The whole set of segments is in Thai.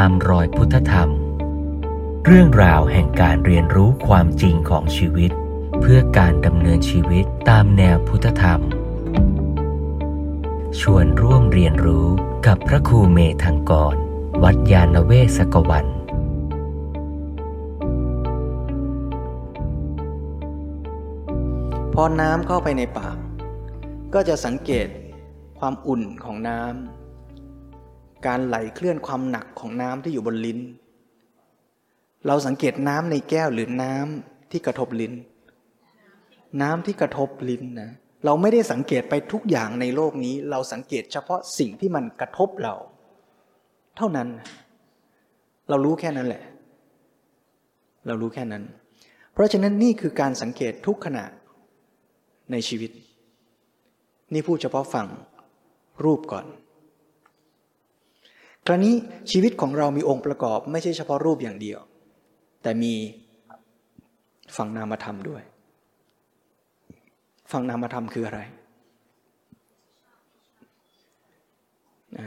ตามรอยพุทธธรรม เรื่องราวแห่งการเรียนรู้ความจริงของชีวิต เพื่อการดำเนินชีวิตตามแนวพุทธธรรม ชวนร่วมเรียนรู้กับพระครูเมธังกร วัดยาณเวศกวันพอน้ำเข้าไปในปาก ก็จะสังเกตความอุ่นของน้ำ การไหลเคลื่อนความหนักของน้ำที่อยู่บนลิ้น เราสังเกตน้ำในแก้วหรือน้ำที่กระทบลิ้น น้ำที่กระทบลิ้นนะเราไม่ได้สังเกตไปทุกอย่างในโลกนี้ เราสังเกตเฉพาะสิ่งที่มันกระทบเรา เท่านั้น เรารู้แค่นั้นแหละ เรารู้แค่นั้น เพราะฉะนั้นนี่คือการสังเกตทุกขณะในชีวิต นี่พูดเฉพาะฝั่งรูปก่อน คราวนี้ชีวิตของเรามีองค์ประกอบไม่ใช่เฉพาะรูปอย่างเดียว แต่มีฝั่งนามธรรมด้วย ฝั่งนามธรรมคืออะไรอ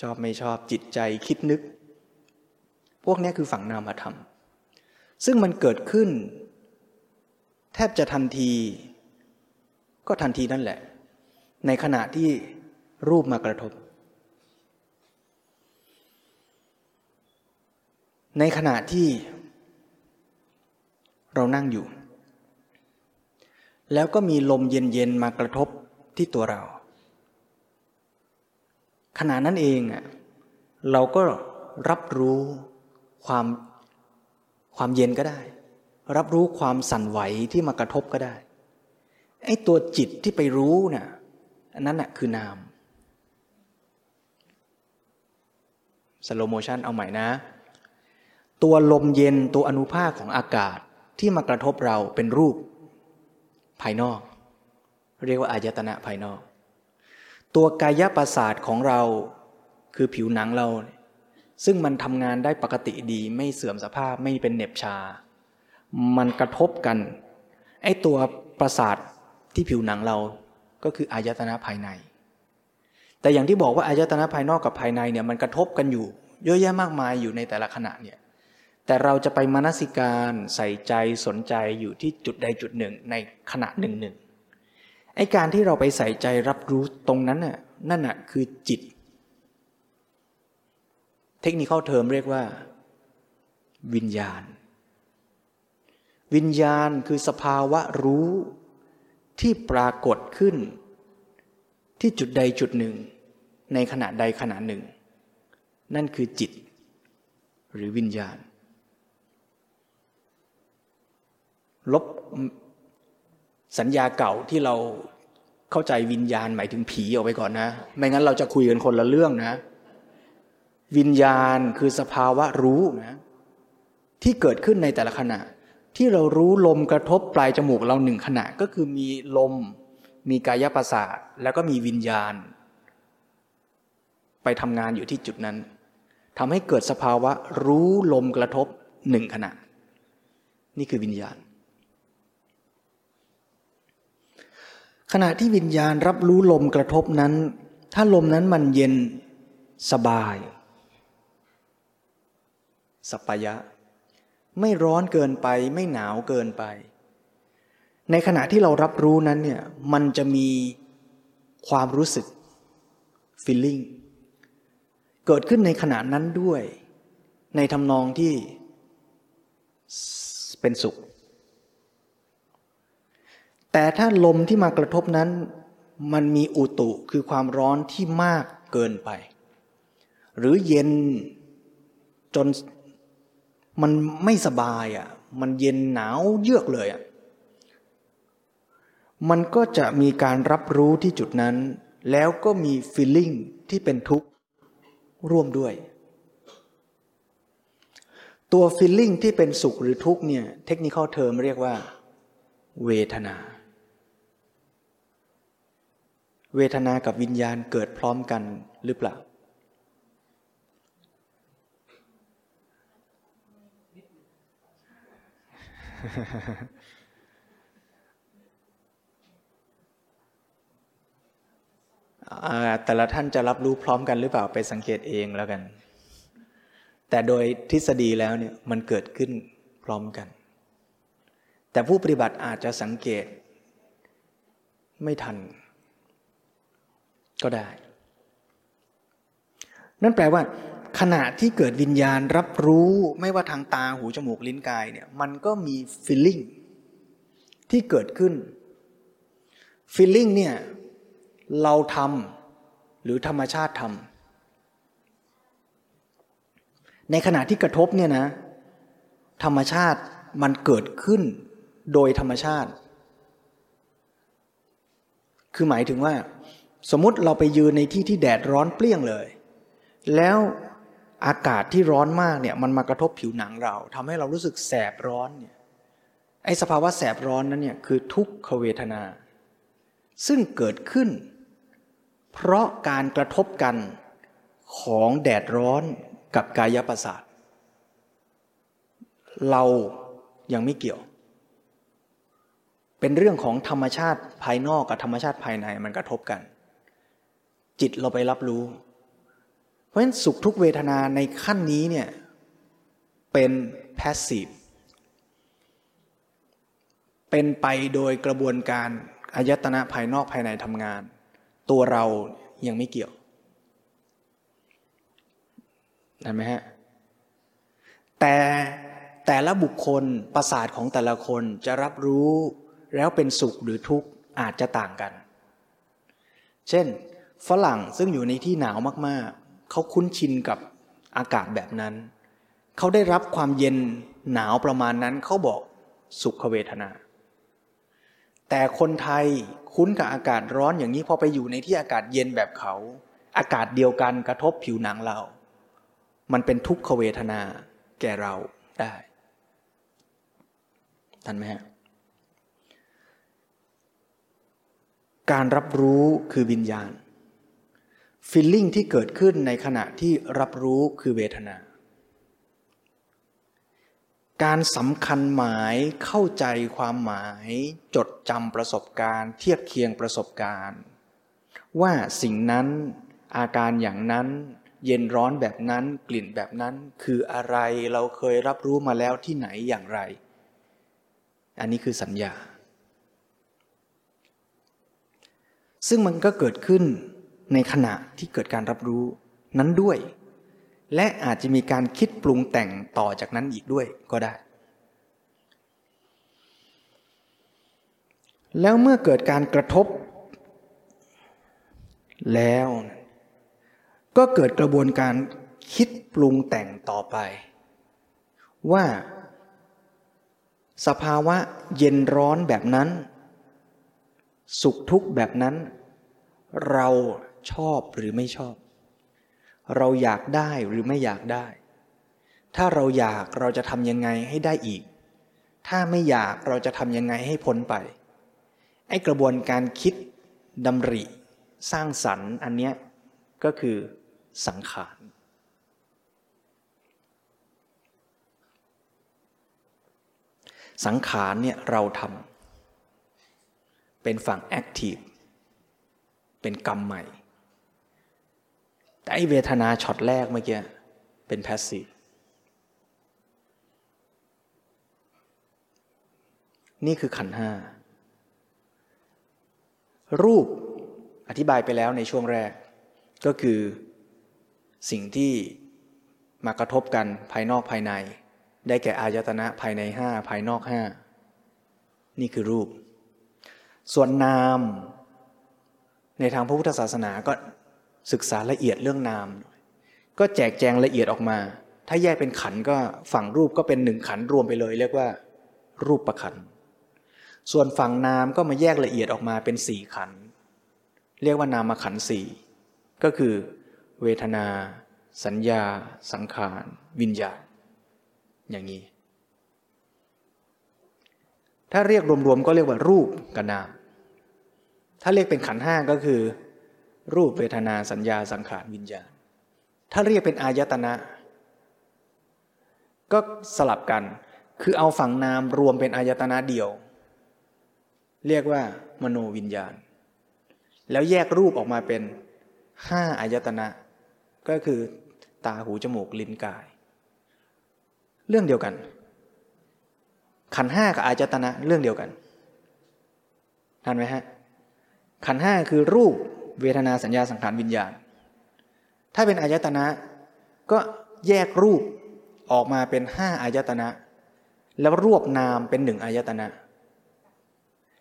ชอบไม่ชอบจิตใจคิดนึก พวกนี้คือฝั่งนามธรรม ซึ่งมันเกิดขึ้น แทบจะทันที ก็ทันทีนั่นแหละ ในขณะที่รูปมากระทบ ในขณะที่เรานั่งอยู่ แล้วก็มีลมเย็นๆมากระทบที่ตัวเรา ขณะนั้นเองอะเราก็รับรู้ความความเย็นก็ได้ รับรู้ความสั่นไหวที่มากระทบก็ได้ไอ้ตัวจิตที่ไปรู้น่ะอันนั้นน่ะคือนาม slow motion เอาใหม่นะ ตัวลมเย็นตัวอนุภาคของอากาศที่มากระทบเราเป็นรูป ภายนอก เรียกว่าอายตนะภายนอก ตัวกายประสาทของเราคือผิวหนังเรา ซึ่งมันทำงานได้ปกติดีไม่เสื่อมสภาพไม่เป็นเน็บชา มันกระทบกันไอ้ตัวประสาทที่ผิวหนังเราก็คืออายตนะภายใน แต่อย่างที่บอกว่าอายตนะภายนอกกับภายในเนี่ยมันกระทบกันอยู่ เยอะแยะมากมายอยู่ในแต่ละขณะเนี่ย แต่เราจะไปมนสิการใส่ใจสนใจอยู่ที่จุดใดจุดหนึ่งในขณะหนึ่งหนึ่งไอการที่เราไปใส่ใจรับรู้ตรงนั้นน่ะนั่นน่ะคือจิต เทคนิคเทอมเรียกว่า วิญญาณ วิญญาณคือสภาวะรู้ที่ปรากฏขึ้น ที่จุดใดจุดหนึ่ง ในขณะใดขณะหนึ่ง นั่นคือจิต หรือวิญญาณ ลบสัญญาเก่าที่เราเข้าใจวิญญาณหมายถึงผีออกไปก่อนนะ ไม่งั้นเราจะคุยกันคนละเรื่องนะ วิญญาณคือสภาวะรู้นะที่เกิดขึ้นในแต่ละขณะ ที่เรารู้ลมกระทบปลายจมูกเราหนึ่งขณะก็คือมีลม มีกายประสาทแล้วก็มีวิญญาณ ไปทำงานอยู่ที่จุดนั้นทำให้เกิดสภาวะรู้ลมกระทบหนึ่งขณะ นี่คือวิญญาณ ข ณะที่วิญญาณรับรู้ลมกระทบนั้น ถ้าลมนั้นมันเย็นสบาย สัปยะ ไม่ร้อนเกินไปไม่หนาวเกินไป ในขณะที่เรารับรู้นั้นเนี่ยมันจะมีความรู้สึก feeling เกิดขึ้นในขณะนั้นด้วย ในทำนองที่เป็นสุข แต่ถ้าลมที่มากระทบนั้น มันมีอุตุคือความร้อนที่มากเกินไป หรือเย็นจนมันไม่สบายอะมันเย็นหนาวเยือกเลยอะมันก็จะมีการรับรู้ที่จุดนั้น แล้วก็มีฟีลลิ่งที่เป็นทุกข์ร่วมด้วย ตัวฟีลลิ่งที่เป็นสุขหรือทุกข์เนี่ยเทคนิคเทอมเรียกว่า เวทนา เวทนากับวิญญาณเกิดพร้อมกันหรือเปล่า แต่ละท่านจะรับรู้พร้อมกันหรือเปล่าไปสังเกตเองแล้วกัน แต่โดยทฤษฎีแล้วเนี่ยมันเกิดขึ้นพร้อมกัน แต่ผู้ปฏิบัติอาจจะสังเกตไม่ทัน ก็ได้ นั่นแปลว่า ขณะที่เกิดวิญญาณรับรู้ไม่ว่าทางตาหูจมูกลิ้นกายเนี่ยมันก็มีฟีลลิ่งที่เกิดขึ้นฟีลลิ่งเนี่ยเราทำหรือธรรมชาติทำในขณะที่กระทบเนี่ยนะ ธรรมชาติมันเกิดขึ้นโดยธรรมชาติ คือหมายถึงว่า สมมติเราไปยืนในที่ที่แดดร้อนเปรี้ยงเลย แล้วอากาศที่ร้อนมากเนี่ยมันมากระทบผิวหนังเราทำให้เรารู้สึกแสบร้อนเนี่ยไอ้สภาวะแสบร้อนนั้นเนี่ยคือทุกขเวทนา ซึ่งเกิดขึ้น เพราะการกระทบกันของแดดร้อนกับกายประสาทเรายังไม่เกี่ยว เป็นเรื่องของธรรมชาติภายนอกกับธรรมชาติภายในมันกระทบกัน จิตเราไปรับรู้ เพราะฉะนั้นสุขทุกเวทนาในขั้นนี้เนี่ยเป็นแพสซีฟเป็นไปโดยกระบวนการอายตนะภายนอกภายในทำงาน ตัวเรายังไม่เกี่ยวเห็นไหมฮะแต่แต่ละบุคคลประสาทของแต่ละคนจะรับรู้แล้วเป็นสุขหรือทุกข์อาจจะต่างกัน เช่น ฝรั่งซึ่งอยู่ในที่หนาวมากๆ เขาคุ้นชินกับอากาศแบบนั้น เขาได้รับความเย็นหนาวประมาณนั้นเขาบอกสุขเวทนา แต่คนไทยคุ้นกับอากาศร้อนอย่างนี้พอไปอยู่ในที่อากาศเย็นแบบเขา อากาศเดียวกันกระทบผิวหนังเรา มันเป็นทุกขเวทนาแก่เราได้ทันไหมฮะการรับรู้คือวิญญาณ ฟีลลิ่งที่เกิดขึ้นในขณะที่รับรู้คือเวทนา การสำคัญหมายเข้าใจความหมายจดจำประสบการณ์ เทียบเคียงประสบการณ์ ว่าสิ่งนั้นอาการอย่างนั้นเย็นร้อนแบบนั้นกลิ่นแบบนั้นคืออะไรเราเคยรับรู้มาแล้วที่ไหนอย่างไร อันนี้คือสัญญา ซึ่งมันก็เกิดขึ้น ในขณะที่เกิดการรับรู้นั้นด้วย และอาจจะมีการคิดปรุงแต่งต่อจากนั้นอีกด้วยก็ได้ แล้วเมื่อเกิดการกระทบ แล้ว ก็เกิดกระบวนการคิดปรุงแต่งต่อไป ว่า สภาวะเย็นร้อนแบบนั้น สุขทุกข์แบบนั้น เรา ชอบหรือไม่ชอบ เราอยากได้หรือไม่อยากได้ ถ้าเราอยากเราจะทำยังไงให้ได้อีก ถ้าไม่อยากเราจะทำยังไงให้พ้นไป ไอ้กระบวนการคิดดำริ สร้างสรรค์อันเนี้ยก็คือสังขาร สังขารเนี่ยเราทำเป็นฝั่ง active เป็นกรรมใหม่ แต่ไอ้เวทนาช็อตแรกเมื่อกี้เป็น passive นี่คือขันห้า รูปอธิบายไปแล้วในช่วงแรก ก็คือสิ่งที่มากระทบกันภายนอกภายใน ได้แก่อายตนะภายในห้าภายนอกห้านี่คือรูป ส่วนนาม ในทางพระพุทธศาสนาก็ ศึกษาละเอียดเรื่องนาม ก็แจกแจงละเอียดออกมา ถ้าแยกเป็นขันก็ฝั่งรูปก็เป็นหนึ่งขันรวมไปเลย เรียกว่า รูปประขัน ส่วนฝั่งนามก็มาแยกละเอียดออกมาเป็นสี่ขัน เรียกว่านามขันสี่ก็คือ เวทนา สัญญา สังขาร วิญญาณ อย่างนี้ ถ้าเรียกรวมๆก็เรียกว่ารูปกับนาม ถ้าเรียกเป็นขันห้าก็คือ รูปเวทนาสัญญาสังขารวิญญาณ ถ้าเรียกเป็นอายตนะ ก็สลับกัน คือเอาฝั่งนามรวมเป็นอายตนะเดียว เรียกว่ามโนวิญญาณ แล้วแยกรูปออกมาเป็นห้าอายตนะ ก็คือตาหูจมูกลิ้นกาย เรื่องเดียวกัน ขันห้ากับอายตนะเรื่องเดียวกันทันไหมฮะขันห้าคือรูป เวทนาสัญญาสังขารวิญญาณ ถ้าเป็นอายตนะ ก็แยกรูปออกมาเป็นห้าอายตนะ แล้วรวบนามเป็นหนึ่งอายตนะ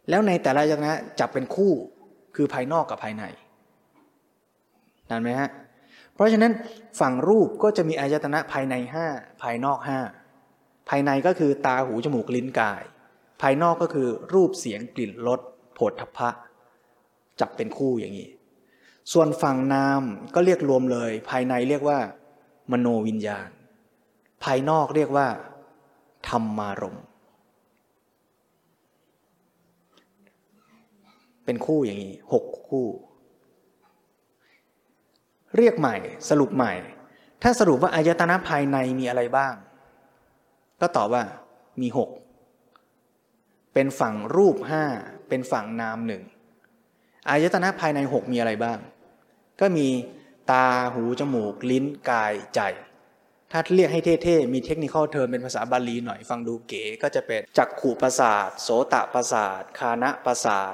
แล้วในแต่ละอายตนะจับเป็นคู่คือภายนอกกับภายในนั่นไหมฮะ เพราะฉะนั้นฝั่งรูปก็จะมีอายตนะภายในห้าภายนอกห้าภายในก็คือตาหูจมูกลิ้นกาย ภายนอกก็คือรูปเสียงกลิ่นรสโผฏฐัพพะจับเป็นคู่อย่างนี้ ส่วนฝั่งนามก็เรียกรวมเลย ภายในเรียกว่า มโนวิญญาณ ภายนอกเรียกว่า ธรรมารมเป็นคู่อย่างนี้หกคู่ เรียกใหม่ สรุปใหม่ ถ้าสรุปว่าอายตนะภายในมีอะไรบ้าง ก็ตอบว่ามีหกเป็นฝั่งรูปห้าเป็นฝั่งนามหนึ่งอายตนะภายในหกมีอะไรบ้าง ก็มีตาหูจมูก ลิ้นกายใจ ถ้าเรียกให้เท่ๆ มีเทคนิคเทอมเป็นภาษาบาลีหน่อยฟังดูเก๋ก็จะเป็นจักขู่ประสาท โสตประสาท คานะประสาท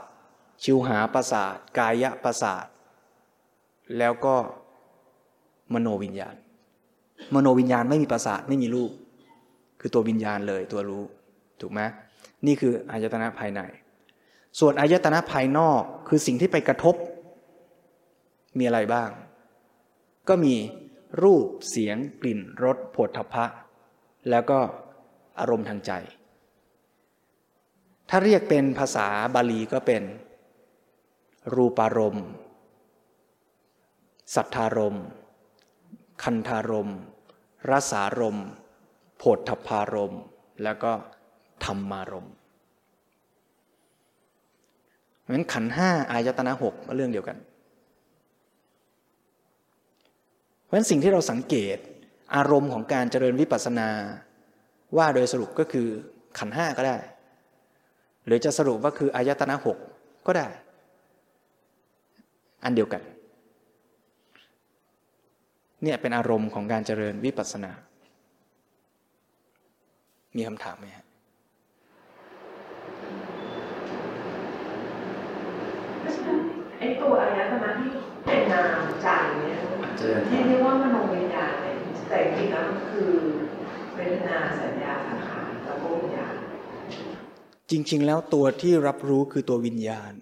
ชิวหาประสาท กายะประสาท แล้วก็มโนวิญญาณ มโนวิญญาณไม่มีประสาทไม่มีรูป คือตัววิญญาณเลยตัวรู้ ถูกไหมนี่คืออายตนะภายใน ส่วนอายตนะภายนอกคือสิ่งที่ไปกระทบ มีอะไรบ้าง ก็มีรูปเสียงกลิ่นรสผดทพะ แล้วก็อารมณ์ทางใจ ถ้าเรียกเป็นภาษาบาลีก็เป็น รูปารมณ์ สัทธารมณ์ คันธารมณ์รสารมณ์โผฏฐพารมณ์ แล้วก็ธรรมารมณ์เพราะฉะนั้นขันห้าอายตนะหกเรื่องเดียวกัน เพ ราะฉะนั้นสิ่งที่เราสังเกตอารมณ์ของการเจริญวิปัสสนา ว่าโดยสรุปก็คือขันห้าก็ได้ หรือจะสรุปว่าคืออายตนะหกก็ได้ อันเดียวกันเนี่ยเป็นอารมณ์ของการเจริญวิปัสสนา มีคำถามไหมฮะไอตัวอายตนะที่เป็นนามใจเนี่ย เรียกว่ามโนวิญญาณเนี่ยแต่จริงๆแล้วมันคือเวทนาสัญญาสังขารแล้วก็วิญญาณจริง ๆ แล้วตัวที่รับรู้คือตัววิญญาณ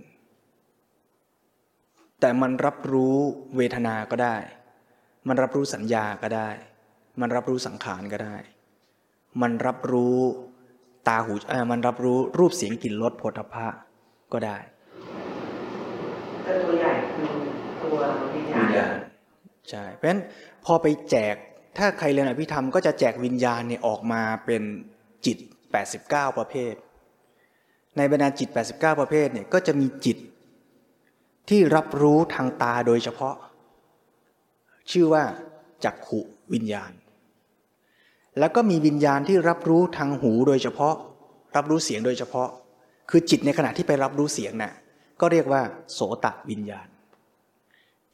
แต่มันรับรู้เวทนาก็ได้ มันรับรู้สัญญาก็ได้ มันรับรู้สังขารก็ได้ มันรับรู้ตาหูเออมันรับรู้รูปเสียงกลิ่นรสผลพะก็ได้แต่ตัวใหญ่คือตัววิญญาณ ใช่เพราะฉะนั้นพอไปแจกถ้าใครเรียนอภิธรรมก็จะแจกวิญญาณเนี่ยออกมาเป็นจิต 89 ประเภท ในบรรดาจิต 89 ประเภทเนี่ยก็จะมีจิตที่รับรู้ทางตาโดยเฉพาะ ชื่อว่าจักขุวิญญาณ แล้วก็มีวิญญาณที่รับรู้ทางหูโดยเฉพาะ รับรู้เสียงโดยเฉพาะ คือจิตในขณะที่ไปรับรู้เสียงน่ะก็เรียกว่า โสตวิญญาณ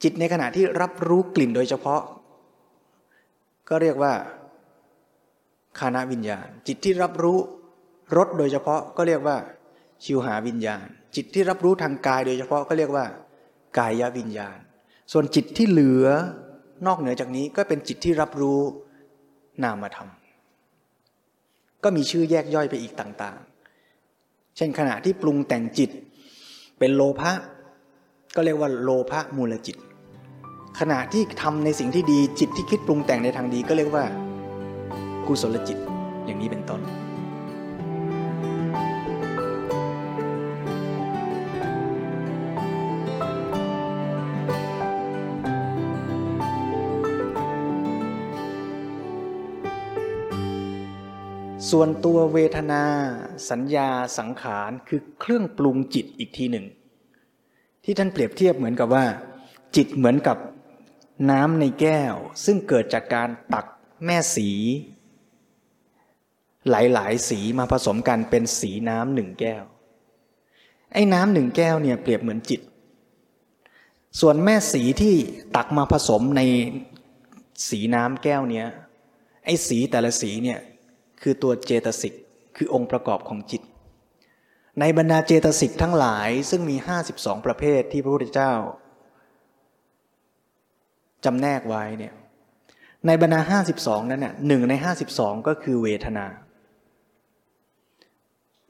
จิตในขณะที่รับรู้กลิ่นโดยเฉพาะ ก็เรียกว่าคานาวิญญาณ จิตที่รับรู้รสโดยเฉพาะก็เรียกว่า ชิวหาวิญญาณ จิตที่รับรู้ทางกายโดยเฉพาะก็เรียกว่า กายวิญญาณ ส่วนจิตที่เหลือนอกเหนือจากนี้ก็เป็นจิตที่รับรู้นามธรรม ก็มีชื่อแยกย่อยไปอีกต่างๆ เช่นขณะที่ปรุงแต่งจิต เป็นโลภะก็เรียกว่าโลภะมูลจิต ขณะที่ทำในสิ่งที่ดีจิตที่คิดปรุงแต่งในทางดีก็เรียกว่ากุศลจิตอย่างนี้เป็นต้น ส่วนตัวเวทนา สัญญาสังขารคือเครื่องปรุงจิตอีกทีหนึ่ง ที่ท่านเปรียบเทียบเหมือนกับว่า จิตเหมือนกับ น้ำในแก้วซึ่งเกิดจากการตักแม่สี หลายๆ สีมาผสมกันเป็นสีน้ำหนึ่งแก้ว ไอ้น้ำหนึ่งแก้วเนี่ยเปรียบเหมือนจิต ส่วนแม่สีที่ตักมาผสมในสีน้ำแก้วเนี้ยไอ้สีแต่ละสีเนี่ยคือตัวเจตสิกคือองค์ประกอบของจิต ในบรรดาเจตสิกทั้งหลายซึ่งมี 52 ประเภทที่พระพุทธเจ้า จำแนกไว้เนี่ยในบรรดา52นั้นน่ยหนึ่งใน52ก็คือเวทนา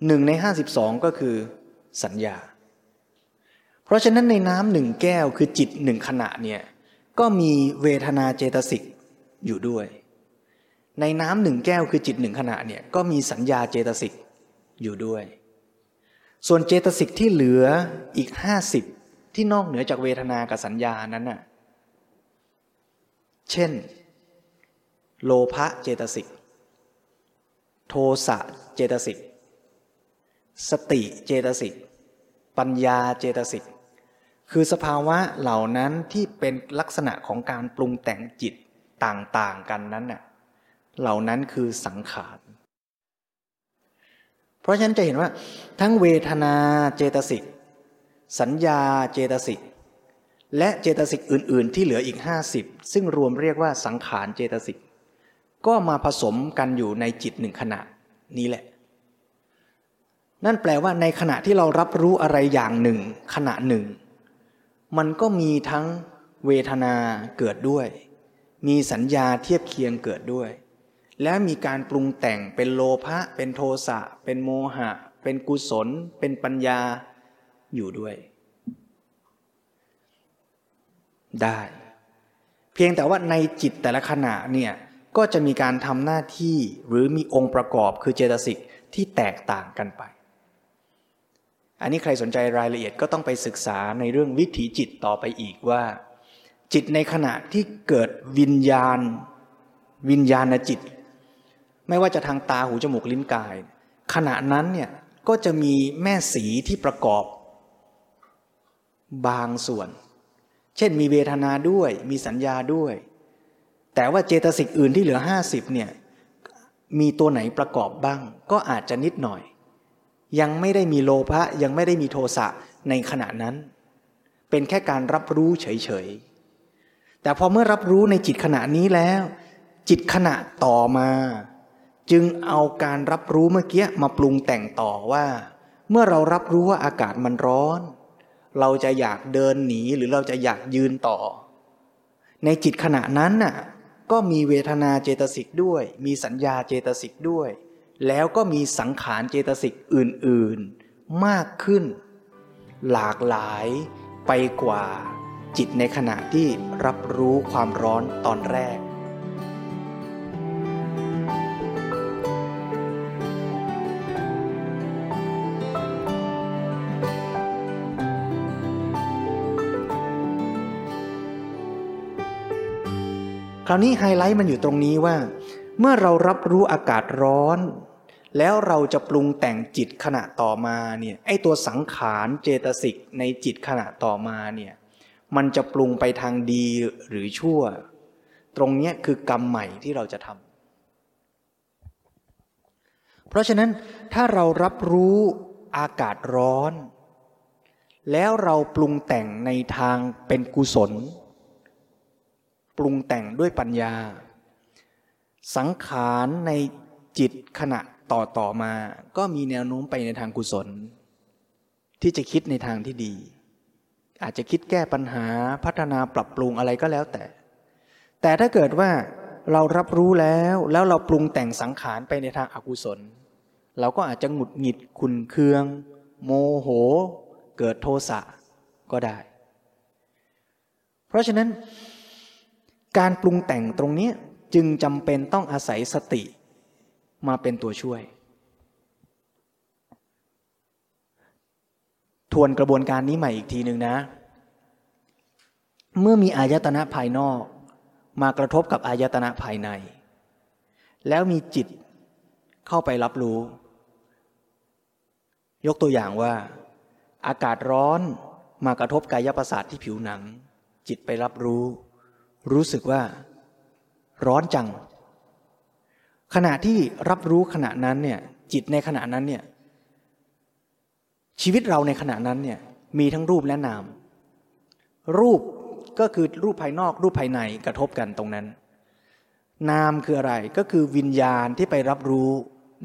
หนึ่งใน52ก็คือสัญญา เพราะฉะนั้นในน้ำหนึ่งแก้วคือจิตหนึ่งขณะเนี่ยก็มีเวทนาเจตสิกอยู่ด้วย ในน้ำหนึ่งแก้วคือจิตหนึ่งขณะเนี่ยก็มีสัญญาเจตสิกอยู่ด้วย ส่วนเจตสิกที่เหลืออีกห้าสิบที่นอกเหนือจากเวทนากับสัญญานั้นน่ะ เช่น โลภะเจตสิก โทสะเจตสิก สติเจตสิก ปัญญาเจตสิก คือสภาวะเหล่านั้นที่เป็นลักษณะของการปรุงแต่งจิตต่างๆกันนั้นน่ะ เหล่านั้นคือสังขาร เพราะฉะนั้นจะเห็นว่า ทั้งเวทนาเจตสิก สัญญาเจตสิก และเจตสิกอื่น ๆ ที่เหลืออีกห้าสิบซึ่งรวมเรียกว่าสังขารเจตสิกก็มาผสมกันอยู่ในจิตหนึ่งขณะนี้แหละ นั่นแปลว่าในขณะที่เรารับรู้อะไรอย่างหนึ่ง ขณะหนึ่ง มันก็มีทั้งเวทนาเกิดด้วย มีสัญญาเทียบเคียงเกิดด้วย และมีการปรุงแต่งเป็นโลภะเป็นโทสะเป็นโมหะ เป็นกุศล เป็นปัญญาอยู่ด้วย ได้ เพียงแต่ว่าในจิตแต่ละขณะเนี่ยก็จะมีการทำหน้าที่หรือมีองค์ประกอบคือเจตสิกที่แตกต่างกันไป อันนี้ใครสนใจรายละเอียดก็ต้องไปศึกษาในเรื่องวิถีจิตต่อไปอีกว่า จิตในขณะที่เกิดวิญญาณ วิญญาณจิต ไม่ว่าจะทางตาหูจมูกลิ้นกาย ขณะนั้นเนี่ยก็จะมีแม่สีที่ประกอบบางส่วน เช่นมีเวทนาด้วย มีสัญญาด้วย แต่ว่าเจตสิกอื่นที่เหลือห้าสิบเนี่ยมีตัวไหนประกอบบ้าง ก็อาจจะนิดหน่อย ยังไม่ได้มีโลภะยังไม่ได้มีโทสะในขณะนั้น เป็นแค่การรับรู้เฉยๆ แต่พอเมื่อรับรู้ในจิตขณะนี้แล้ว จิตขณะต่อมา จึงเอาการรับรู้เมื่อกี้มาปรุงแต่งต่อว่า เมื่อเรารับรู้ว่าอากาศมันร้อน เราจะอยากเดินหนีหรือเราจะอยากยืนต่อ ในจิตขณะนั้นน่ะก็มีเวทนาเจตสิกด้วย มีสัญญาเจตสิกด้วย แล้วก็มีสังขารเจตสิกอื่นๆ มากขึ้น หลากหลายไปกว่าจิตในขณะที่รับรู้ความร้อนตอนแรก คราวนี้ไฮไลท์มันอยู่ตรงนี้ว่า เมื่อเรารับรู้อากาศร้อน แล้วเราจะปรุงแต่งจิตขณะต่อมาเนี่ยไอตัวสังขารเจตสิกในจิตขณะต่อมาเนี่ยมันจะปรุงไปทางดีหรือชั่ว ตรงนี้คือกรรมใหม่ที่เราจะทำเพราะฉะนั้นถ้าเรารับรู้อากาศร้อน แล้วเราปรุงแต่งในทางเป็นกุศล ปรุงแต่งด้วยปัญญา สังขารในจิตขณะต่อต่อมา ก็มีแนวโน้มไปในทางกุศล ที่จะคิดในทางที่ดี อาจจะคิดแก้ปัญหาพัฒนาปรับปรุงอะไรก็แล้วแต่ แต่ถ้าเกิดว่าเรารับรู้แล้วแล้วเราปรุงแต่งสังขารไปในทางอากุศล เราก็อาจจะหงุดหงิดขุนเคือง โมโห เกิดโทสะก็ได้ เพราะฉะนั้น การปรุงแต่งตรงนี้จึงจำเป็นต้องอาศัยสติมาเป็นตัวช่วย ทวนกระบวนการนี้ใหม่อีกทีหนึ่งนะ เมื่อมีอายตนะภายนอก มากระทบกับอายตนะภายใน แล้วมีจิตเข้าไปรับรู้ ยกตัวอย่างว่า อากาศร้อนมากระทบกายประสาทที่ผิวหนัง จิตไปรับรู้ รู้สึกว่าร้อนจัง ขณะที่รับรู้ขณะนั้นเนี่ยจิตในขณะนั้นเนี่ยชีวิตเราในขณะนั้นเนี่ยมีทั้งรูปและนาม รูปก็คือรูปภายนอกรูปภายในกระทบกันตรงนั้น นามคืออะไรก็คือวิญญาณที่ไปรับรู้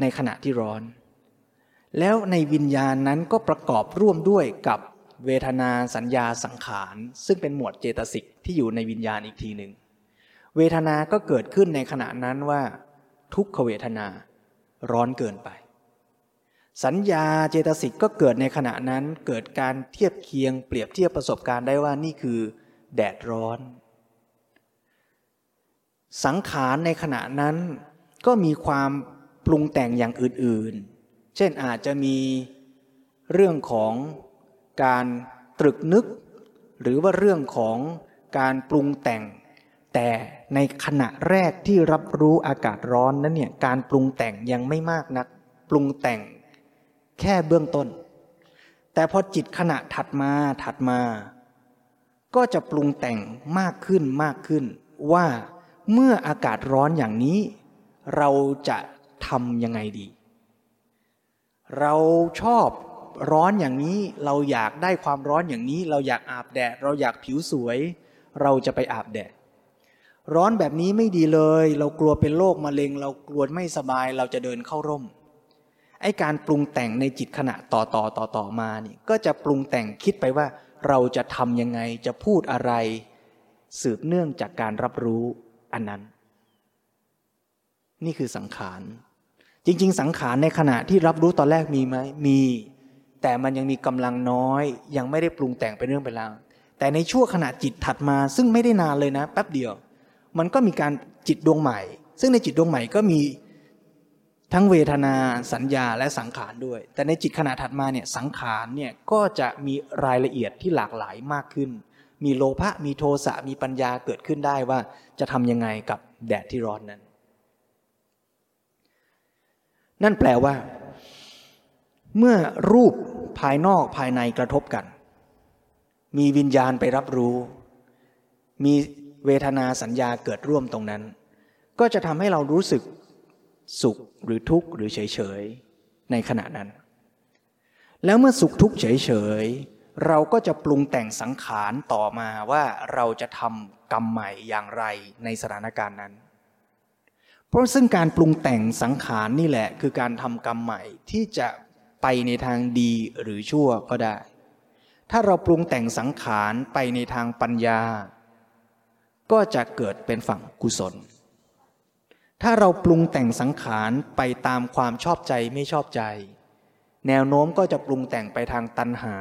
ในขณะที่ร้อน แล้วในวิญญาณนั้นก็ประกอบร่วมด้วยกับ เวทนาสัญญาสังขาร ซึ่งเป็นหมวดเจตสิกที่อยู่ในวิญญาณอีกทีหนึ่งเวทนาก็เกิดขึ้นในขณะนั้นว่า ทุกขเวทนาร้อนเกินไป สัญญาเจตสิกก็เกิดในขณะนั้นเกิดการเทียบเคียงเปรียบเทียบประสบการณ์ได้ว่านี่คือ แดดร้อน สังขารในขณะนั้นก็มีความปรุงแต่งอย่างอื่นๆ เช่นอาจจะมีเรื่องของ การตรึกนึก หรือว่าเรื่องของการปรุงแต่ง แต่ในขณะแรกที่รับรู้อากาศร้อนนั้นเนี่ยการปรุงแต่งยังไม่มากนัก ปรุงแต่งแค่เบื้องต้น แต่พอจิตขณะถัดมาถัดมา ก็จะปรุงแต่งมากขึ้นมากขึ้น ว่าเมื่ออากาศร้อนอย่างนี้ เราจะทำยังไงดี เราชอบ ร้อนอย่างนี้ เราอยากได้ความร้อนอย่างนี้ เราอยากอาบแดด เราอยากผิวสวย เราจะไปอาบแดด ร้อนแบบนี้ไม่ดีเลย เรากลัวเป็นโรคมะเร็ง เรากลัวไม่สบาย เราจะเดินเข้าร่ม ไอการปรุงแต่งในจิตขณะต่อต่อต่อต่อมานี่ก็จะปรุงแต่งคิดไปว่า เราจะทำยังไงจะพูดอะไร สืบเนื่องจากการรับรู้อันนั้น นี่คือสังขารจริง ๆ สังขารในขณะที่รับรู้ตอนแรกมีไหมมี แต่มันยังมีกำลังน้อย ยังไม่ได้ปรุงแต่งเป็นเรื่องเป็นราวแต่ในช่วงขณะจิตถัดมา ซึ่งไม่ได้นานเลยนะแป๊บเดียว มันก็มีการจิตดวงใหม่ ซึ่งในจิตดวงใหม่ก็มีทั้งเวทนาสัญญาและสังขารด้วย แต่ในจิตขณะถัดมาเนี่ยสังขารเนี่ยก็จะมีรายละเอียดที่หลากหลายมากขึ้น มีโลภะมีโทสะมีปัญญาเกิดขึ้นได้ว่าจะทำยังไงกับแดดที่ร้อนนั้น นั่นแปลว่า เมื่อรูป ภายนอกภายในกระทบกัน มีวิญญาณไปรับรู้ มีเวทนาสัญญาเกิดร่วมตรงนั้น ก็จะทำให้เรารู้สึกสุขหรือทุกข์หรือเฉยเฉยในขณะนั้น แล้วเมื่อสุขทุกข์เฉยเฉยเราก็จะปรุงแต่งสังขารต่อมาว่าเราจะทำกรรมใหม่อย่างไรในสถานการณ์นั้น เพราะซึ่งการปรุงแต่งสังขารนี่แหละ คือการทำกรรมใหม่ที่จะ ไปในทางดีหรือชั่วก็ได้ ถ้าเราปรุงแต่งสังขารไปในทางปัญญา ก็จะเกิดเป็นฝั่งกุศล ถ้าเราปรุงแต่งสังขารไปตามความชอบใจไม่ชอบใจ แนวโน้มก็จะปรุงแต่งไปทางตัณหา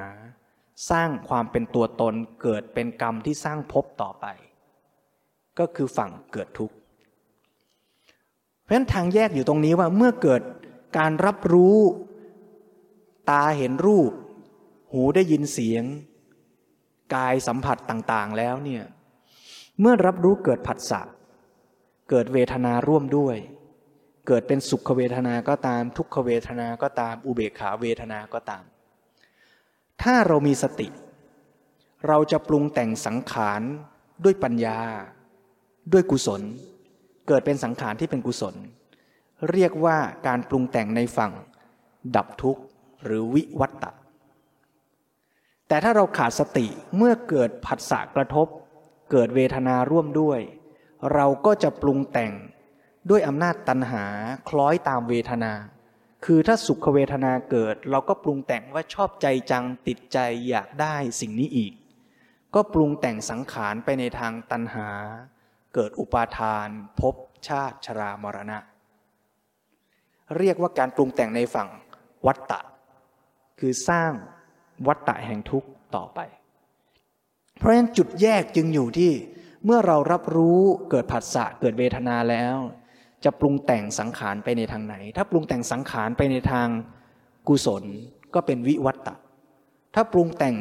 สร้างความเป็นตัวตนเกิดเป็นกรรมที่สร้างภพต่อไป ก็คือฝั่งเกิดทุกข์ เพราะฉะนั้นทางแยกอยู่ตรงนี้ว่าเมื่อเกิดการรับรู้ ตาเห็นรูป หูได้ยินเสียง กายสัมผัสต่างๆแล้วเนี่ย เมื่อรับรู้เกิดผัสสะเกิดเวทนาร่วมด้วย เกิดเป็นสุขเวทนาก็ตาม ทุกขเวทนาก็ตาม อุเบกขาเวทนาก็ตาม ถ้าเรามีสติ เราจะปรุงแต่งสังขารด้วยปัญญา ด้วยกุศล เกิดเป็นสังขารที่เป็นกุศล เรียกว่าการปรุงแต่งในฝั่ง ดับทุกข์ หรือวิวัตตะ แต่ถ้าเราขาดสติเมื่อเกิดผัสสะกระทบ เกิดเวทนาร่วมด้วย เราก็จะปรุงแต่งด้วยอำนาจตัณหาคล้อยตามเวทนา คือถ้าสุขเวทนาเกิด เราก็ปรุงแต่งว่าชอบใจจังติดใจอยากได้สิ่งนี้อีก ก็ปรุงแต่งสังขารไปในทางตัณหา เกิดอุปาทานภพชาติชรามรณะ เรียกว่าการปรุงแต่งในฝั่งวัตตะ คือสร้างวัฏฏะแห่งทุกข์ต่อไป เพราะฉะนั้นจุดแยกจึงอยู่ที่เมื่อเรารับรู้เกิดผัสสะเกิดเวทนาแล้ว จะปรุงแต่งสังขารไปในทางไหน ถ้าปรุงแต่งสังขารไปในทางกุศลก็เป็นวิวัตตะ ถ้าปรุงแต่ง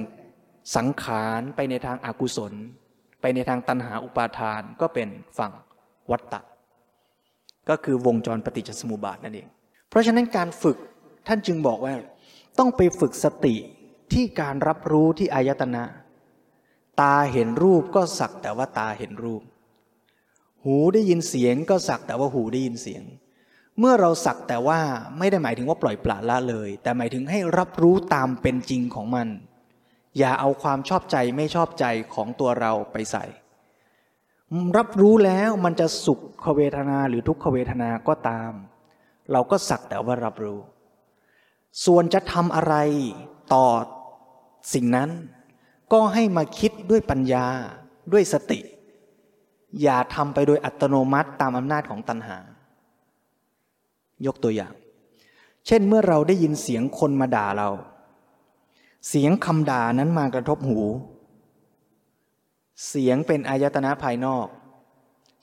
สังขารไปในทางอากุศล ไปในทางตัณหาอุปาทานก็เป็นฝั่งวัตตะ ก็คือวงจรปฏิจจสมุปบาทนั่นเอง เพราะฉะนั้นการฝึกท่านจึงบอกว่า ต้องไปฝึกสติที่การรับรู้ที่อายตนะ ตาเห็นรูปก็สักแต่ว่าตาเห็นรูป หูได้ยินเสียงก็สักแต่ว่าหูได้ยินเสียง เมื่อเราสักแต่ว่าไม่ได้หมายถึงว่าปล่อยปละละเลย แต่หมายถึงให้รับรู้ตามเป็นจริงของมัน อย่าเอาความชอบใจไม่ชอบใจของตัวเราไปใส่ รับรู้แล้วมันจะสุขเวทนาหรือทุกขเวทนาก็ตาม เราก็สักแต่ว่ารับรู้ ส่วนจะทำอะไรต่อสิ่งนั้น ก็ให้มาคิดด้วยปัญญาด้วยสติ อย่าทำไปโดยอัตโนมัติตามอำนาจของตัณหา ยกตัวอย่าง เช่นเมื่อเราได้ยินเสียงคนมาด่าเรา เสียงคำด่านั้นมากระทบหู เสียงเป็นอายตนะภายนอก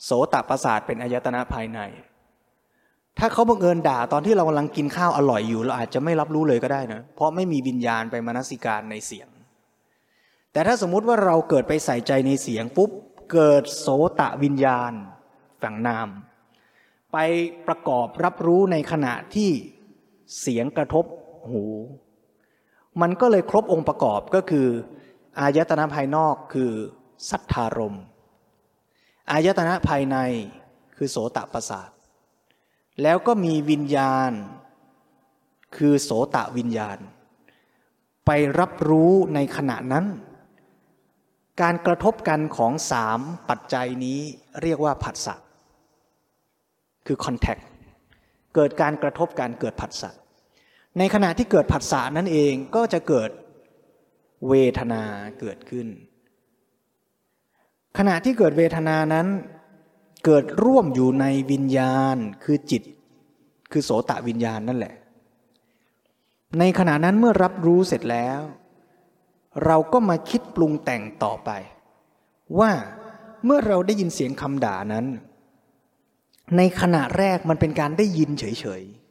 โสตประสาทเป็นอายตนะภายใน ถ้าเขาบังเอิญด่าตอนที่เรากำลังกินข้าวอร่อยอยู่ เราอาจจะไม่รับรู้เลยก็ได้นะ เพราะไม่มีวิญญาณไปมนสิการในเสียง แต่ถ้าสมมุติว่าเราเกิดไปใส่ใจในเสียงปุ๊บเกิดโสตะวิญญาณฝั่งนาม ไปประกอบรับรู้ในขณะที่เสียงกระทบหู มันก็เลยครบองค์ประกอบก็คือ อายตนะภายนอกคือสัทธารม อายตนะภายในคือโสตะประสาท แล้วก็มีวิญญาณ คือโสตะวิญญาณ ไปรับรู้ในขณะนั้น การกระทบกันของสามปัจจัยนี้เรียกว่าผัสสะคือคอนแทคเกิดการกระทบการเกิดผัสสะในขณะที่เกิดผัสสะนั่นเองก็จะเกิดเวทนาเกิดขึ้น ขณะที่เกิดเวทนานั้น เกิดร่วมอยู่ในวิญญาณคือจิต คือโสตะวิญญาณนั่นแหละ ในขณะนั้นเมื่อรับรู้เสร็จแล้ว เราก็มาคิดปรุงแต่งต่อไป ว่าเมื่อเราได้ยินเสียงคำด่านั้น ในขณะแรกมันเป็นการได้ยินเฉยๆ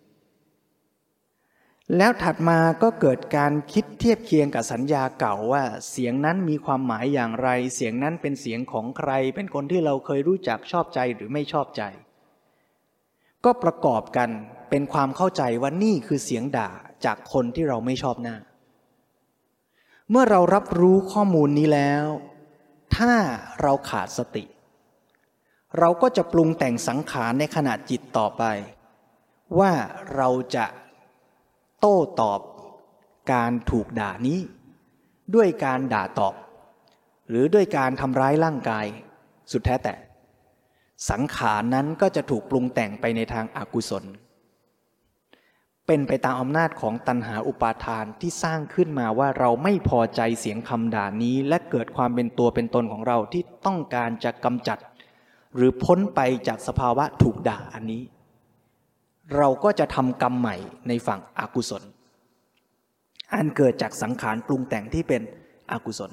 แล้วถัดมาก็เกิดการคิดเทียบเคียงกับสัญญาเก่าว่า เสียงนั้นมีความหมายอย่างไร เสียงนั้นเป็นเสียงของใคร เป็นคนที่เราเคยรู้จักชอบใจหรือไม่ชอบใจ ก็ประกอบกันเป็นความเข้าใจว่านี่คือเสียงด่าจากคนที่เราไม่ชอบหน้า เมื่อเรารับรู้ข้อมูลนี้แล้ว ถ้าเราขาดสติ เราก็จะปรุงแต่งสังขารในขณะจิตต่อไป ว่าเราจะ โต้ตอบการถูกด่านี้ ด้วยการด่าตอบ หรือด้วยการทำร้ายร่างกาย สุดแท้แต่ สังขารนั้นก็จะถูกปรุงแต่งไปในทางอากุศล เป็นไปตามอำนาจของตัณหาอุปาทานที่สร้างขึ้นมาว่าเราไม่พอใจเสียงคำด่านี้ และเกิดความเป็นตัวเป็นตนของเราที่ต้องการจะกำจัด หรือพ้นไปจากสภาวะถูกด่าอันนี้ เราก็จะทำกรรมใหม่ในฝั่งอากุศล อันเกิดจากสังขารปรุงแต่งที่เป็นอกุศล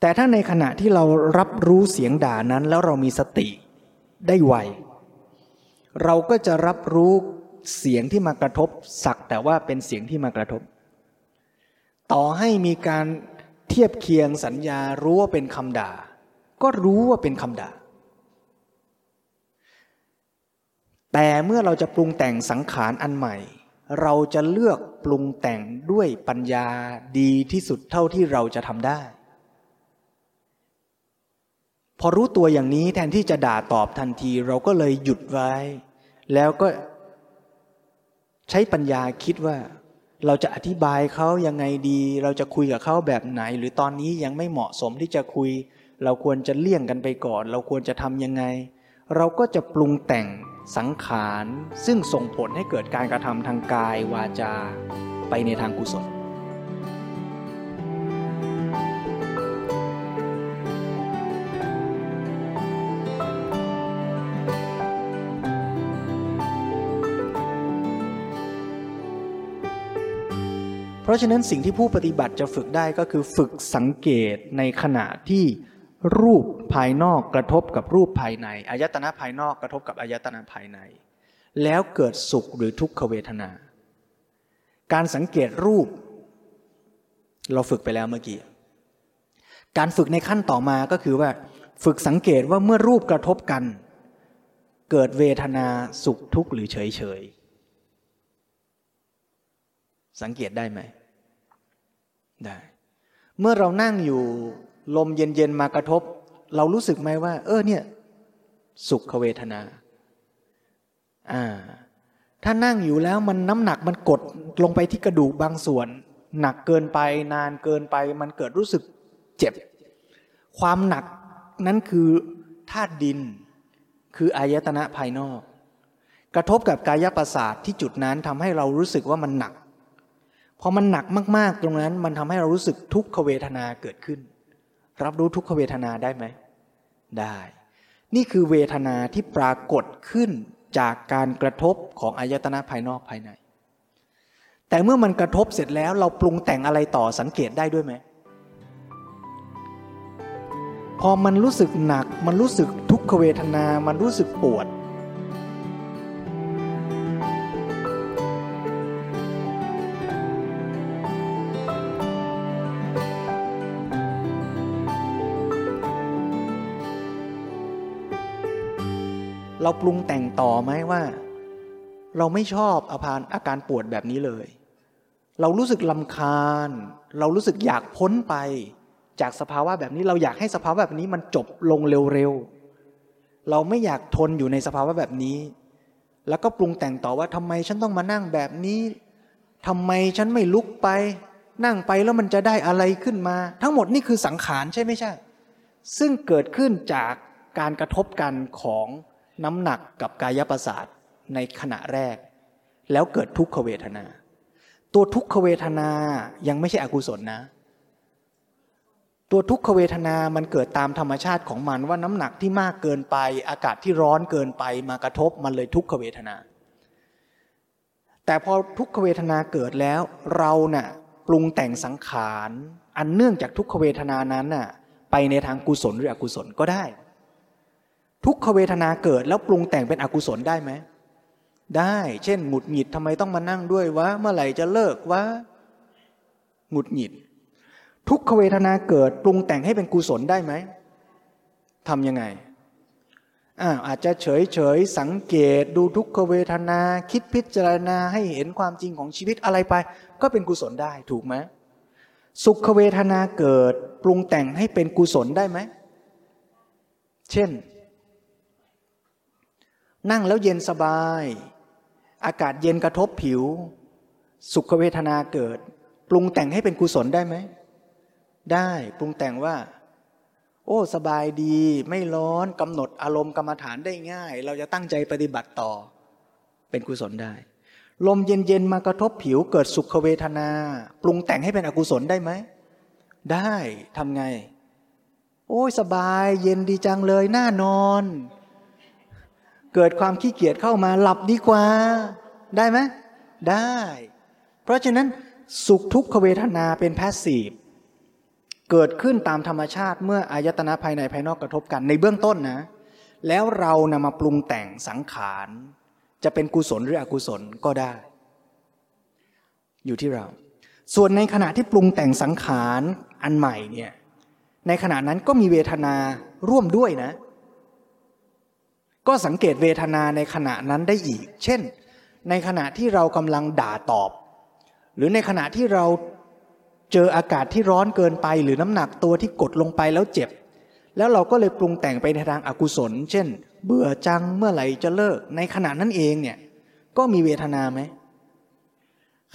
แต่ถ้าในขณะที่เรารับรู้เสียงด่านั้นแล้วเรามีสติได้ไว เราก็จะรับรู้เสียงที่มากระทบ สักแต่ว่าเป็นเสียงที่มากระทบ ต่อให้มีการเทียบเคียงสัญญารู้ว่าเป็นคำด่า ก็รู้ว่าเป็นคำด่า แต่เมื่อเราจะปรุงแต่งสังขารอันใหม่ เราจะเลือกปรุงแต่งด้วยปัญญาดีที่สุดเท่าที่เราจะทำได้ พอรู้ตัวอย่างนี้แทนที่จะด่าตอบทันทีเราก็เลยหยุดไว้ แล้วก็ใช้ปัญญาคิดว่าเราจะอธิบายเขายังไงดี เราจะคุยกับเขาแบบไหน หรือตอนนี้ยังไม่เหมาะสมที่จะคุย เราควรจะเลี่ยงกันไปก่อน เราควรจะทำยังไง เราก็จะปรุงแต่ง สังขารซึ่งส่งผลให้เกิดการกระทำทางกายวาจาไปในทางกุศล เพราะฉะนั้นสิ่งที่ผู้ปฏิบัติจะฝึกได้ก็คือฝึกสังเกตในขณะที่ รูปภายนอกกระทบกับรูปภายในอายตนะภายนอกกระทบกับอายตนะภายใน แล้วเกิดสุขหรือทุกขเวทนา การสังเกตรูป เราฝึกไปแล้วเมื่อกี้ การฝึกในขั้นต่อมาก็คือว่า ฝึกสังเกตว่าเมื่อรูปกระทบกัน เกิดเวทนาสุขทุกข์หรือเฉยเฉยสังเกตได้ไหม ได้ เมื่อเรานั่งอยู่ ลมเย็นๆมากระทบ เรารู้สึกไหมว่า เออเนี่ย สุขเวทนา อ่า ถ้านั่งอยู่แล้วมันน้ำหนักมันกดลงไปที่กระดูกบางส่วน หนักเกินไปนานเกินไปมันเกิดรู้สึกเจ็บ ความหนักนั้นคือธาตุดิน คืออายตนะภายนอก กระทบกับกายประสาทที่จุดนั้นทำให้เรารู้สึกว่ามันหนักพอมันหนักมากๆ ตรงนั้นมันทำให้เรารู้สึกทุกขเวทนาเกิดขึ้น รับรู้ทุกขเวทนาได้ไหม ได้ นี่คือเวทนาที่ปรากฏขึ้นจากการกระทบของอายตนะภายนอกภายใน แต่เมื่อมันกระทบเสร็จแล้วเราปรุงแต่งอะไรต่อสังเกตได้ด้วยไหม พอมันรู้สึกหนัก มันรู้สึกทุกขเวทนา มันรู้สึกปวด เราปรุงแต่งต่อไหมว่า เราไม่ชอบอาการอาการปวดแบบนี้เลย เรารู้สึกลำคาญ เรารู้สึกอยากพ้นไป จากสภาวะแบบนี้ เราอยากให้สภาวะแบบนี้มันจบลงเร็วๆเราไม่อยากทนอยู่ในสภาวะแบบนี้ แล้วก็ปรุงแต่งต่อว่าทำไมฉันต้องมานั่งแบบนี้ทำไมฉันไม่ลุกไป นั่งไปแล้วมันจะได้อะไรขึ้นมา ทั้งหมดนี่คือสังขารใช่ไม่ใช่ ซึ่งเกิดขึ้นจากการกระทบกันของ น้ำหนักกับกายประสาทในขณะแรก แล้วเกิดทุกขเวทนา ตัวทุกขเวทนายังไม่ใช่อกุศลนะ ตัวทุกขเวทนามันเกิดตามธรรมชาติของมันว่าน้ำหนักที่มากเกินไป อากาศที่ร้อนเกินไปมากระทบมันเลยทุกขเวทนา แต่พอทุกขเวทนาเกิดแล้วเราเนะ่ะปรุงแต่งสังขาร อันเนื่องจากทุกขเวทนานั้นน่ะไปในทางกุศลหรืออกุศลก็ได้ ทุกขเวทนาเกิดแล้วปรุงแต่งเป็นอกุศลได้ไหม ได้ เช่น หงุดหงิดทำไมต้องมานั่งด้วยวะ เมื่อไหร่จะเลิกวะ หงุดหงิด ทุกขเวทนาเกิด ปรุงแต่งให้เป็นกุศลได้ไหม ทำยังไงอาอาจจะเฉยเฉยสังเกตดูทุกขเวทนา คิดพิจารณาให้เห็นความจริงของชีวิตอะไรไป ก็เป็นกุศลได้ถูกไหมสุขเวทนาเกิด ปรุงแต่งให้เป็นกุศลได้ไหม เช่น นั่งแล้วเย็นสบาย อากาศเย็นกระทบผิว สุขเวทนาเกิด ปรุงแต่งให้เป็นกุศลได้ไหม ได้ปรุงแต่งว่า โอ้ สบายดี ไม่ร้อนกำหนดอารมณ์กรรมฐานได้ง่าย เราจะตั้งใจปฏิบัติต่อ เป็นกุศลได้ ลมเย็นๆมากระทบผิวเกิดสุขเวทนา ปรุงแต่งให้เป็นอกุศลได้ไหม ได้ทำไง โอ้ยสบาย เย็นดีจังเลยน่านอน เกิดความขี้เกียจเข้ามาหลับดีกว่า ได้ไหมได้ เพราะฉะนั้นสุขทุกขเวทนาเป็นแพสซีฟเกิดขึ้นตามธรรมชาติเมื่ออายตนะภายในภายนอกกระทบกันในเบื้องต้นนะ แล้วเรานำมาปรุงแต่งสังขาร จะเป็นกุศลหรืออกุศลก็ได้ อยู่ที่เรา ส่วนในขณะที่ปรุงแต่งสังขารอันใหม่เนี่ยในขณะนั้นก็มีเวทนาร่วมด้วยนะ ก็สังเกตเวทนาในขณะนั้นได้อีก เช่น ในขณะที่เรากำลังด่าตอบ หรือในขณะที่เราเจออากาศที่ร้อนเกินไปหรือน้ำหนักตัวที่กดลงไปแล้วเจ็บ แล้วเราก็เลยปรุงแต่งไปในทางอากุศล เช่น เบื่อจังเมื่อไหร่จะเลิก ในขณะนั้นเองเนี่ยก็มีเวทนาไหม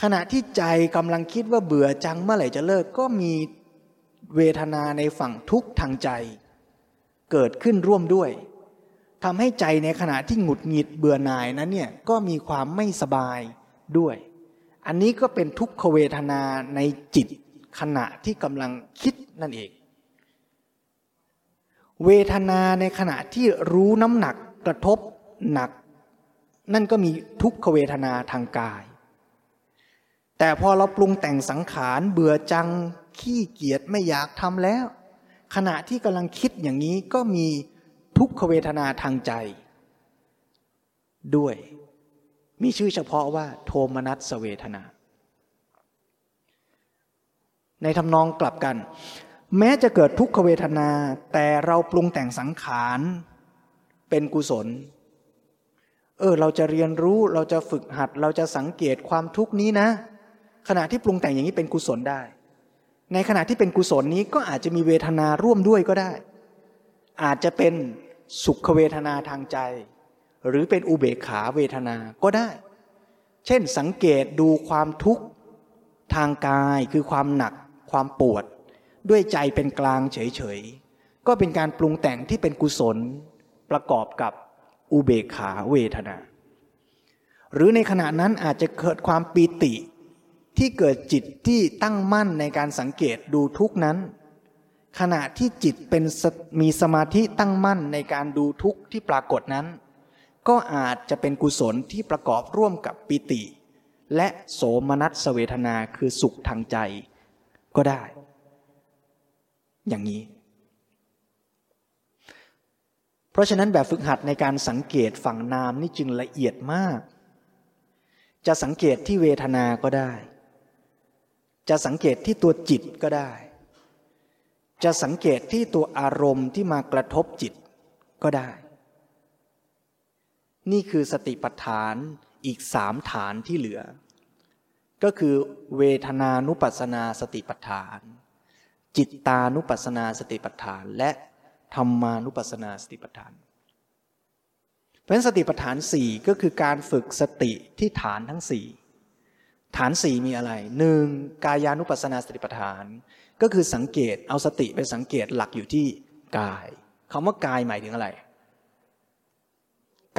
ขณะที่ใจกำลังคิดว่าเบื่อจังเมื่อไหร่จะเลิกก็มีเวทนาในฝั่งทุกข์ทางใจ เกิดขึ้นร่วมด้วย ทำให้ใจในขณะที่หงุดหงิดเบื่อหน่ายนั้นเนี่ยก็มีความไม่สบายด้วย อันนี้ก็เป็นทุกขเวทนาในจิตขณะที่กำลังคิดนั่นเอง เวทนาในขณะที่รู้น้ำหนักกระทบหนัก นั่นก็มีทุกขเวทนาทางกาย แต่พอเราปรุงแต่งสังขารเบื่อจังขี้เกียจไม่อยากทำแล้ว ขณะที่กำลังคิดอย่างนี้ก็มี ทุกขเวทนาทางใจ ด้วย มีชื่อเฉพาะว่า โทมนัสเวทนา ในทำนองกลับกัน แม้จะเกิดทุกขเวทนา แต่เราปรุงแต่งสังขาร เป็นกุศล เออ เราจะเรียนรู้เราจะฝึกหัด เราจะสังเกตความทุกนี้นะ ขณะที่ปรุงแต่งอย่างนี้เป็นกุศลได้ในขณะที่เป็นกุศลนี้ก็อาจจะมีเวทนาร่วมด้วยก็ได้ อาจจะเป็น สุขเวทนาทางใจ หรือเป็นอุเบกขาเวทนาก็ได้ เช่นสังเกตดูความทุกข์ทางกายคือความหนักความปวด ด้วยใจเป็นกลางเฉยๆ ก็เป็นการปรุงแต่งที่เป็นกุศลประกอบกับอุเบกขาเวทนา หรือในขณะนั้นอาจจะเกิดความปีติที่เกิดจิตที่ตั้งมั่นในการสังเกตดูทุกนั้น ขณะที่จิตเป็นมีสมาธิตั้งมั่นในการดูทุกที่ปรากฏนั้น ก็อาจจะเป็นกุศลที่ประกอบร่วมกับปิติ และโสมนัสเวทนาคือสุขทางใจ ก็ได้ อย่างนี้ เพราะฉะนั้นแบบฝึกหัดในการสังเกตฝั่งนามนี่จึงละเอียดมาก จะสังเกตที่เวทนาก็ได้ จะสังเกตที่ตัวจิตก็ได้ จะสังเกตที่ตัวอารมณ์ที่มากระทบจิตก็ได้ นี่คือสติปัฏฐานอีกสามฐานที่เหลือ ก็คือเวทนานุปัสนาสติปัฏฐาน จิตตานุปัสนาสติปัฏฐาน และธรรมานุปัสนาสติปัฏฐาน เพราะฉะนั้นสติปัฏฐานสี่ก็คือการฝึกสติที่ฐานทั้งสี่ฐานสี่มีอะไรหนึ่งกายานุปัสนาสติปัฏฐาน ก็คือสังเกตเอาสติไปสังเกตหลักอยู่ที่กายคำว่ากายหมายถึงอะไร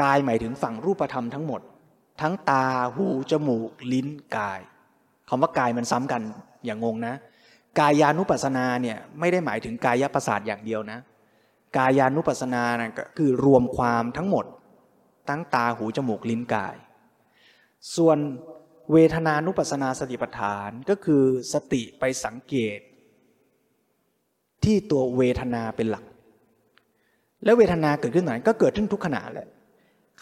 กายหมายถึงฝั่งรูปธรรมทั้งหมด ทั้งตาหูจมูก ลิ้นกายคำว่ากายมันซ้ำกันอย่างงงนะ กายานุปัสนาเนี่ยไม่ได้หมายถึงกายประสาทอย่างเดียวนะ กายานุปัสนานะก็คือรวมความทั้งหมด ทั้งตาหูจมูกลิ้นกาย ส่วนเวทนานุปัสนาสติปัฏฐานก็คือสติไปสังเกต ที่ตัวเวทนาเป็นหลัก แล้วเวทนาเกิดขึ้นไหนก็เกิดขึ้นทุกขณะแหละ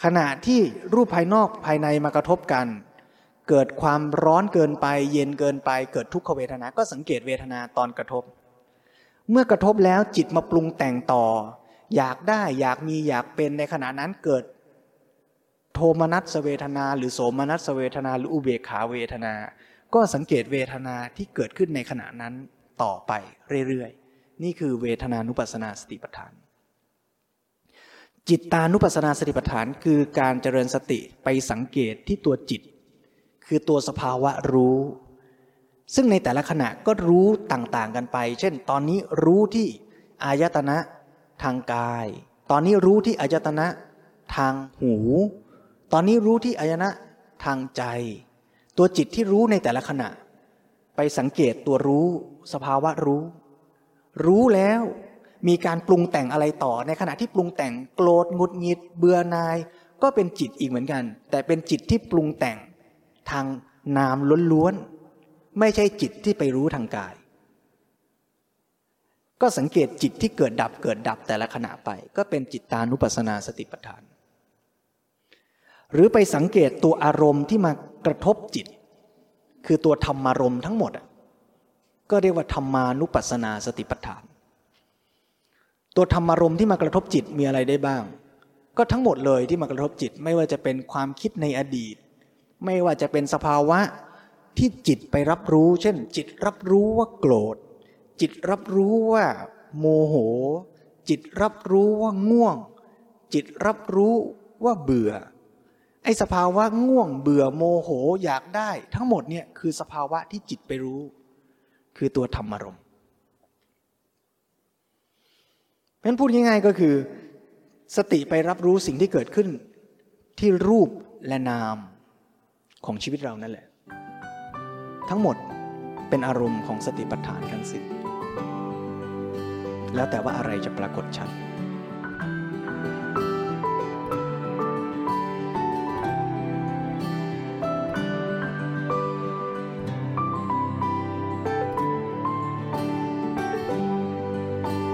ขณะที่รูปภายนอกภายในมากระทบกัน เกิดความร้อนเกินไป เย็นเกินไป เกิดทุกขเวทนา ก็สังเกตเวทนาตอนกระทบ เมื่อกระทบแล้วจิตมาปรุงแต่งต่อ อยากได้อยากมีอยากเป็นในขณะนั้นเกิด โทมนัสเวทนา หรือโสมนัสเวทนา หรืออุเบกขาเวทนา ก็สังเกตเวทนาที่เกิดขึ้นในขณะนั้นต่อไปเรื่อยๆ นี่คือเวทนานุปัสนาสติปัฏฐาน จิตตานุปัสนาสติปัฏฐานคือการเจริญสติไปสังเกตที่ตัวจิต คือตัวสภาวะรู้ ซึ่งในแต่ละขณะก็รู้ต่างๆกันไป เช่น ตอนนี้รู้ที่อายตนะทางกาย ตอนนี้รู้ที่อายตนะทางหู ตอนนี้รู้ที่อายนะทางใจ ตัวจิตที่รู้ในแต่ละขณะ ไปสังเกตตัวรู้ สภาวะรู้ รู้แล้วมีการปรุงแต่งอะไรต่อ ในขณะที่ปรุงแต่งโกรธงุดหงิด เบื่อนาย ก็เป็นจิตอีกเหมือนกัน แต่เป็นจิตที่ปรุงแต่งทางนามล้วนๆไม่ใช่จิตที่ไปรู้ทางกาย ก็สังเกตจิตที่เกิดดับเกิดดับแต่ละขณะไป ก็เป็นจิตตานุปัสสนาสติปัฏฐาน หรือไปสังเกตตัวอารมณ์ที่มากระทบจิต คือตัวธรรมารมณ์ทั้งหมด ก็เรียกว่าธรรมานุปัสสนาสติปัฏฐาน ตัวธรรมารมณ์ที่มากระทบจิตมีอะไรได้บ้าง ก็ทั้งหมดเลยที่มากระทบจิตไม่ว่าจะเป็นความคิดในอดีต ไม่ว่าจะเป็นสภาวะที่จิตไปรับรู้ เช่น จิตรับรู้ว่าโกรธ จิตรับรู้ว่า โมโห จิตรับรู้ว่าง่วง จิตรับรู้ว่าเบื่อ ไอ้สภาวะง่วงเบื่อโมโหอยากได้ ทั้งหมดเนี่ยคือสภาวะที่จิตไปรู้ คือตัวธรรมารมณ์เพราะพูดง่ายๆก็คือ สติไปรับรู้สิ่งที่เกิดขึ้น ที่รูปและนามของชีวิตเรานั่นแหละ ทั้งหมดเป็นอารมณ์ของสติปัฏฐานทั้งสิ้นแล้วแต่ว่าอะไรจะปรากฏชัด